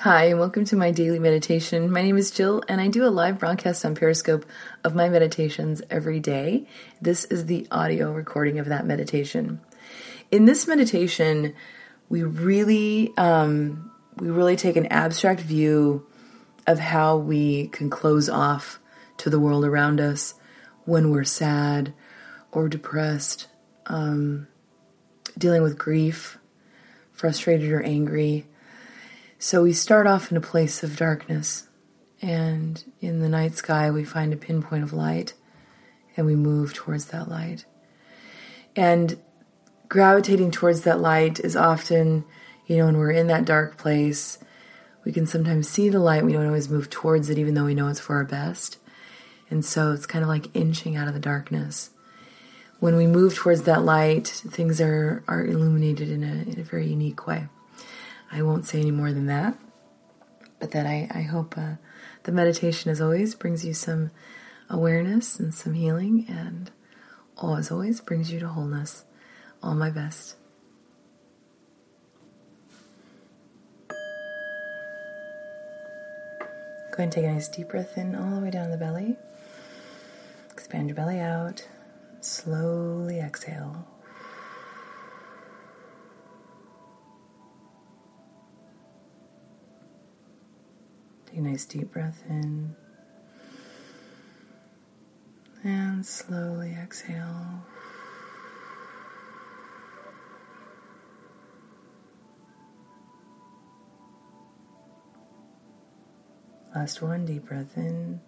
Hi, and welcome to my daily meditation. My name is Jill, and I do a live broadcast on Periscope of my meditations every day. This is the audio recording of that meditation. In this meditation, we really, um, we really take an abstract view of how we can close off to the world around us when we're sad or depressed, um, dealing with grief, frustrated or angry so we start off in a place of darkness, and in the night sky, we find a pinpoint of light, and we move towards that light. And gravitating towards that light is often, you know, when we're in that dark place, we can sometimes see the light. We don't always move towards it, even though we know it's for our best. And so it's kind of like inching out of the darkness. When we move towards that light, things are, are illuminated in a, in a very unique way. I won't say any more than that, but that I, I hope uh, the meditation, as always, brings you some awareness and some healing, and all, as always, brings you to wholeness. All my best. Go ahead and take a nice deep breath in all the way down the belly. Expand your belly out. Slowly exhale. Take a nice deep breath in. And slowly exhale. Last one, deep breath in.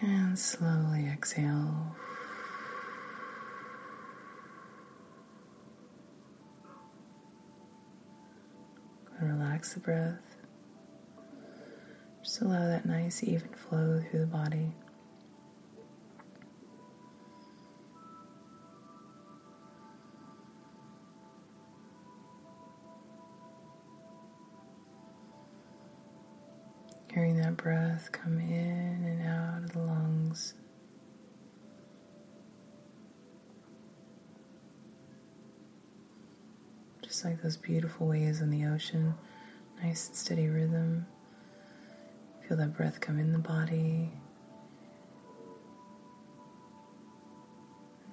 And slowly exhale. Relax the breath. Just allow that nice, even flow through the body. Hearing that breath come in and out of the lungs. Just like those beautiful waves in the ocean, nice and steady rhythm. Feel that breath come in the body,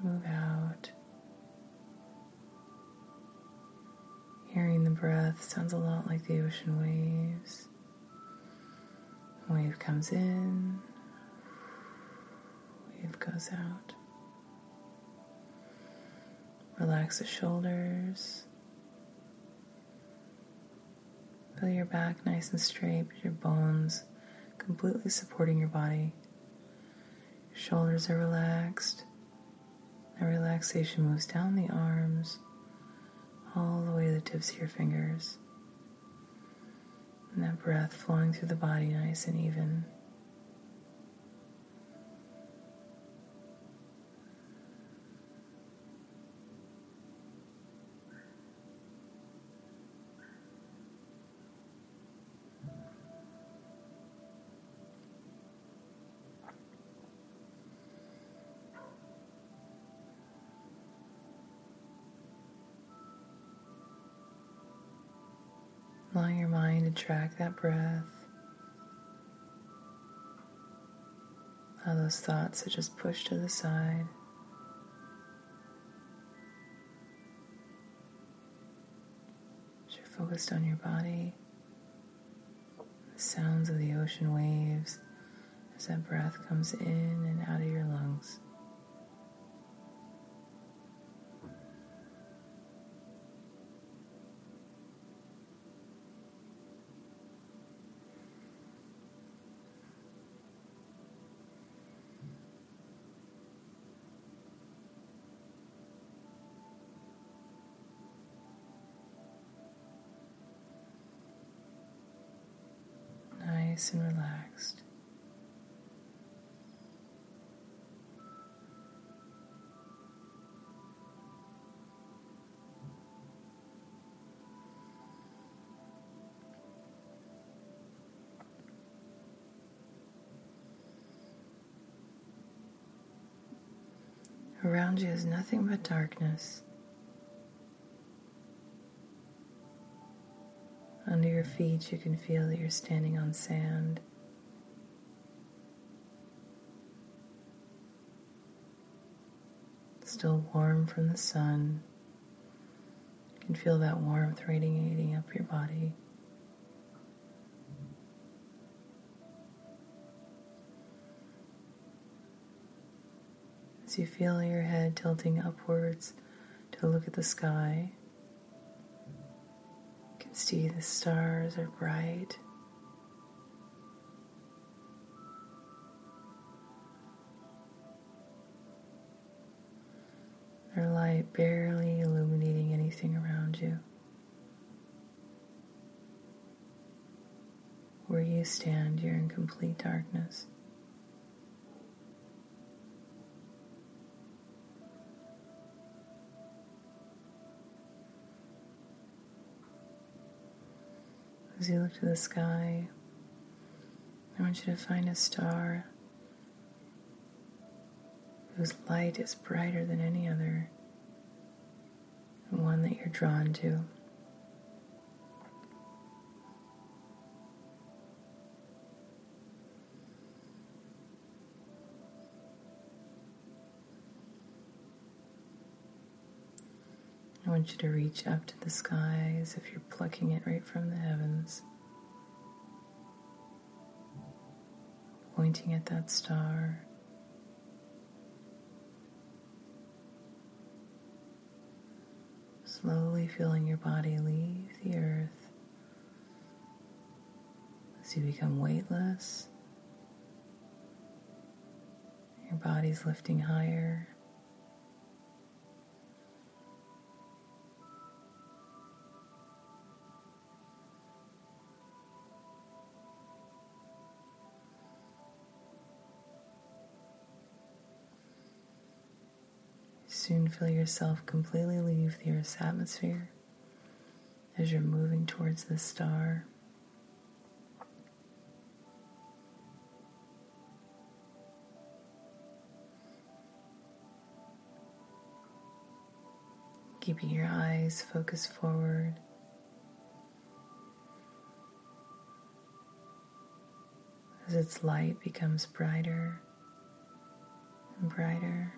move out. Hearing the breath sounds a lot like the ocean waves. Wave comes in, wave goes out. Relax the shoulders. Feel your back nice and straight, your bones completely supporting your body. Shoulders are relaxed. That relaxation moves down the arms, all the way to the tips of your fingers. And that breath flowing through the body nice and even. Allowing your mind to track that breath. Allow those thoughts to just push to the side. As you're focused on your body, the sounds of the ocean waves as that breath comes in and out of your lungs. nice and relaxed. Around you is nothing but darkness, Under your feet, you can feel that you're standing on sand. Still warm from the sun. You can feel that warmth radiating up your body. As you feel your head tilting upwards to look at the sky, see the stars are bright. Their light barely illuminating anything around you. Where you stand, you're in complete darkness. As you look to the sky, I want you to find a star whose light is brighter than any other, one that you're drawn to. Want you to reach up to the sky as if you're plucking it right from the heavens, pointing at that star. Slowly feeling your body leave the earth as you become weightless. Your body's lifting higher. Soon feel yourself completely leave the Earth's atmosphere as you're moving towards the star. Keeping your eyes focused forward. As its light becomes brighter and brighter.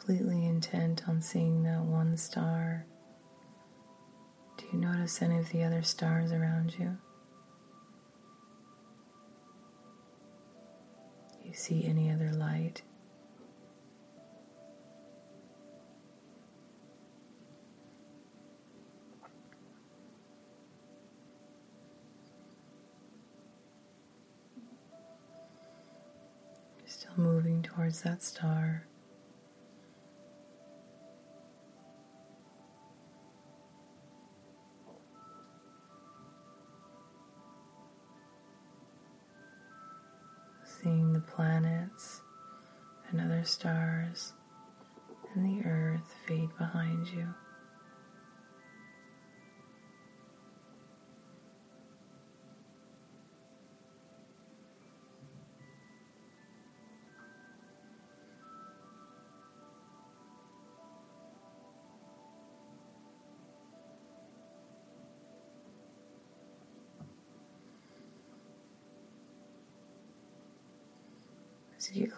Completely intent on seeing that one star, do you notice any of the other stars around you? Do you see any other light? Still moving towards that star. The planets and other stars and the earth fade behind you.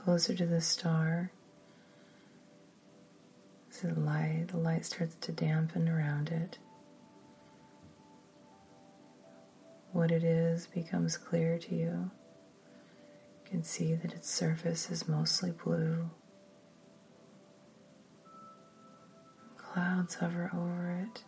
Closer to the star, as the light, the light starts to dampen around it. What it is becomes clear to you. You can see that its surface is mostly blue. Clouds hover over it.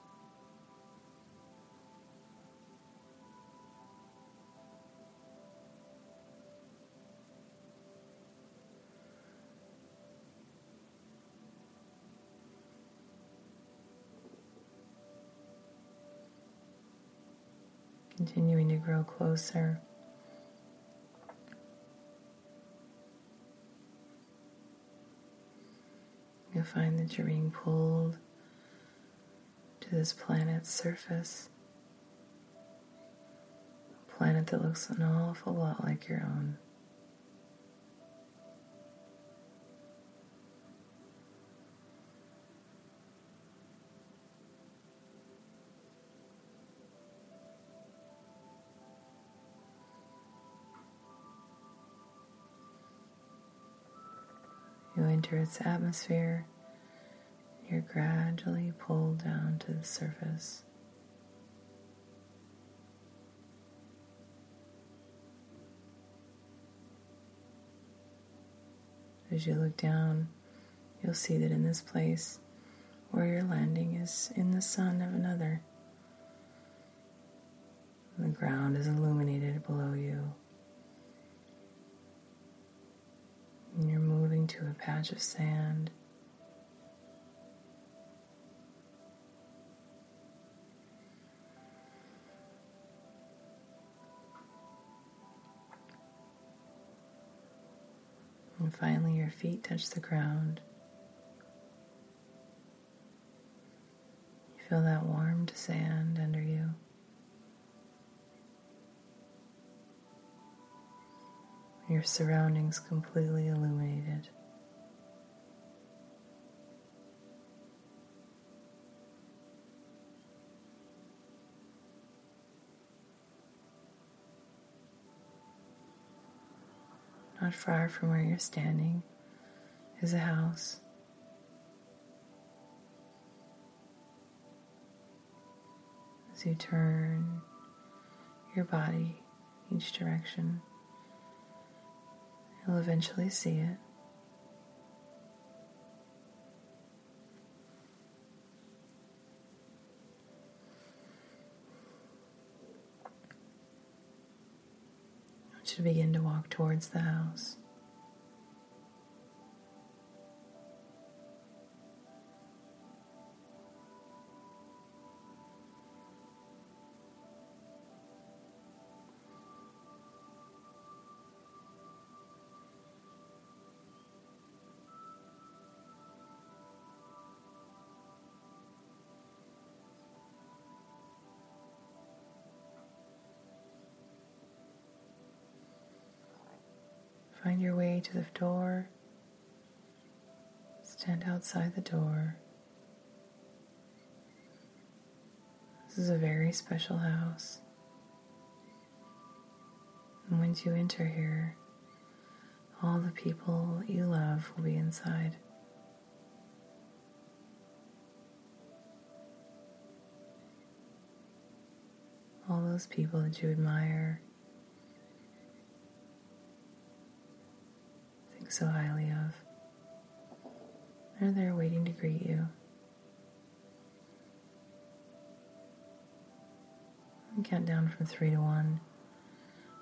To grow closer. You'll find that you're being pulled to this planet's surface. A planet that looks an awful lot like your own. You enter its atmosphere. You're gradually pulled down to the surface. As you look down, you'll see that in this place where you're landing is in the sun of another. The ground is illuminated below you. And you're moving to a patch of sand. And finally, your feet touch the ground. You feel that warmed sand under you. Your surroundings completely illuminated. Not far from where you're standing is a house. As you turn your body each direction, You'll eventually see it. I want you to begin to walk towards the house. To the door. Stand outside the door. This is a very special house. And once you enter here, all the people you love will be inside. All those people that you admire so highly of. They're there waiting to greet you. And count down from three to one.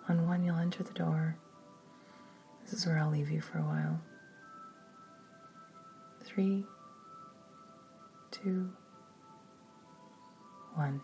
On one, you'll enter the door. This is where I'll leave you for a while. Three, two, one.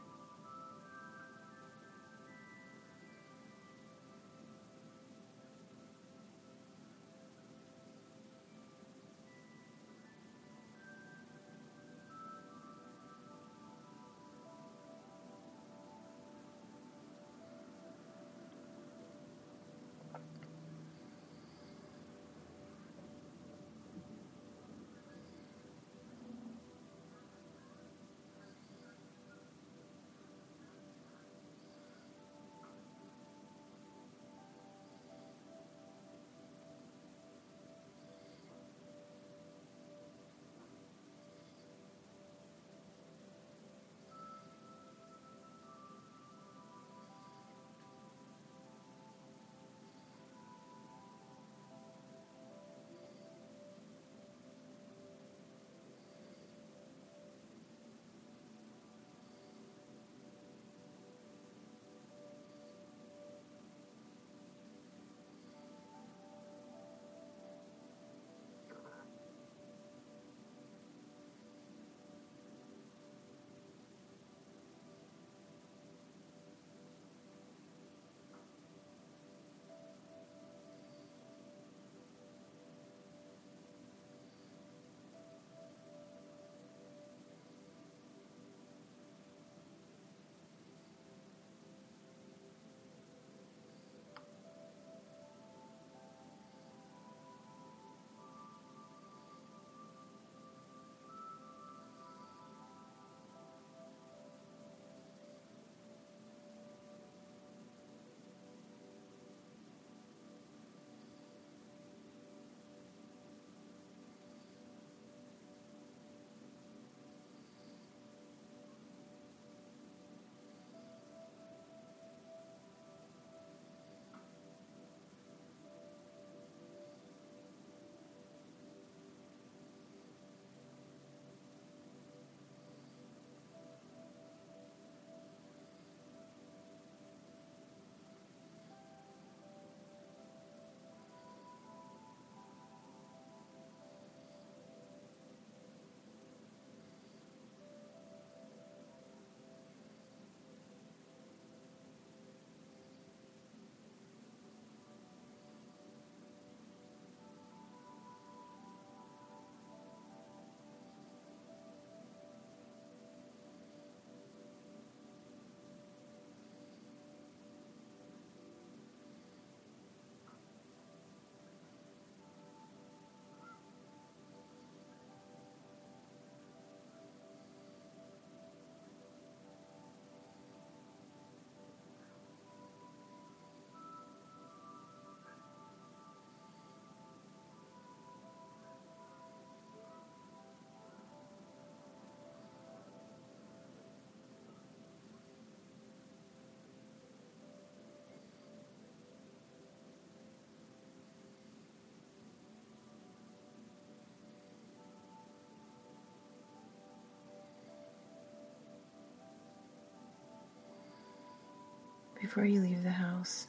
Before you leave the house,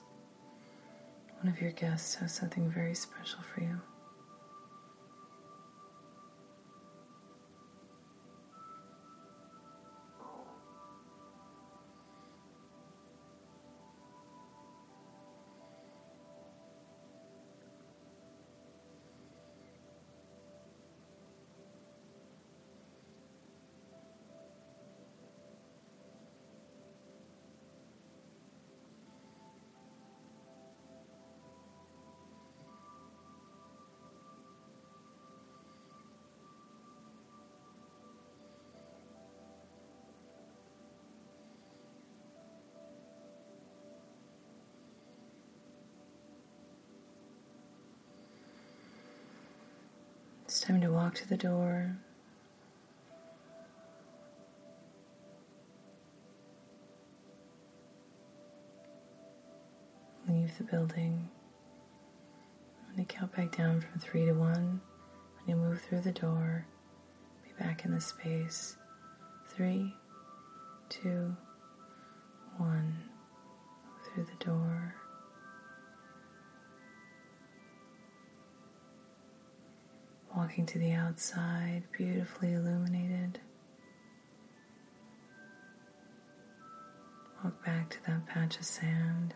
one of your guests has something very special for you. It's time to walk to the door. Leave the building. When you count back down from three to one, when you move through the door, be back in the space. Three, two, one. Through the door. Walking to the outside, beautifully illuminated. Walk back to that patch of sand.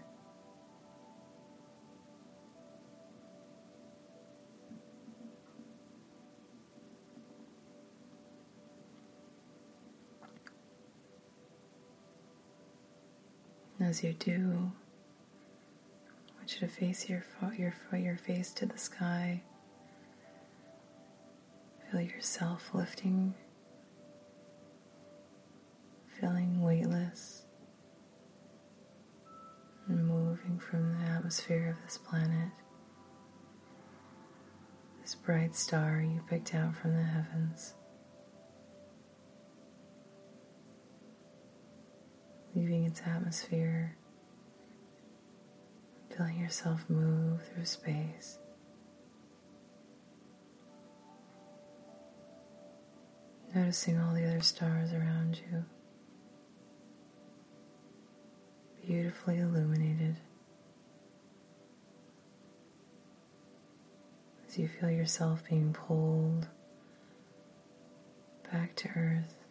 As you do, I want you to face your, your, your face to the sky. Feel yourself lifting, feeling weightless, and moving from the atmosphere of this planet. This bright star you picked out from the heavens. Leaving its atmosphere, feeling yourself move through space. Noticing all the other stars around you, beautifully illuminated. As you feel yourself being pulled back to earth.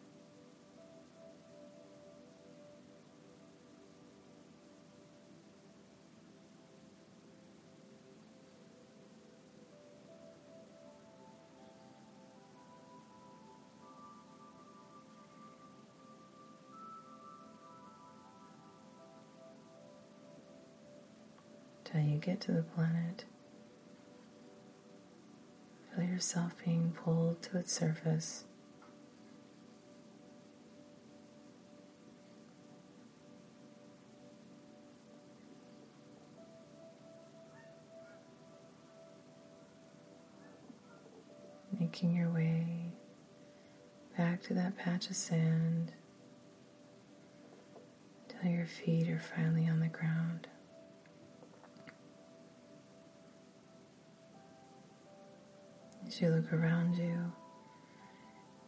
Till you get to the planet. Feel yourself being pulled to its surface. Making your way back to that patch of sand till your feet are finally on the ground. As you look around you,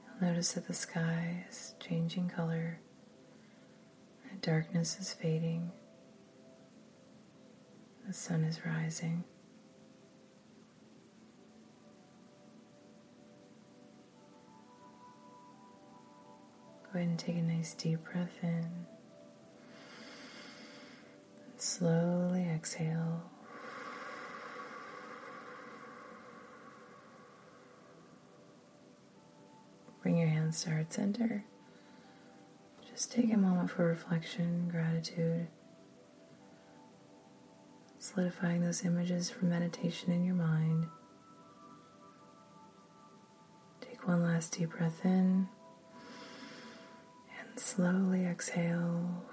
you'll notice that the sky is changing color, and darkness is fading, the sun is rising. Go ahead and take a nice deep breath in. And slowly exhale. Bring your hands to heart center. Just take a moment for reflection, gratitude, solidifying those images for meditation in your mind. Take one last deep breath in and slowly exhale.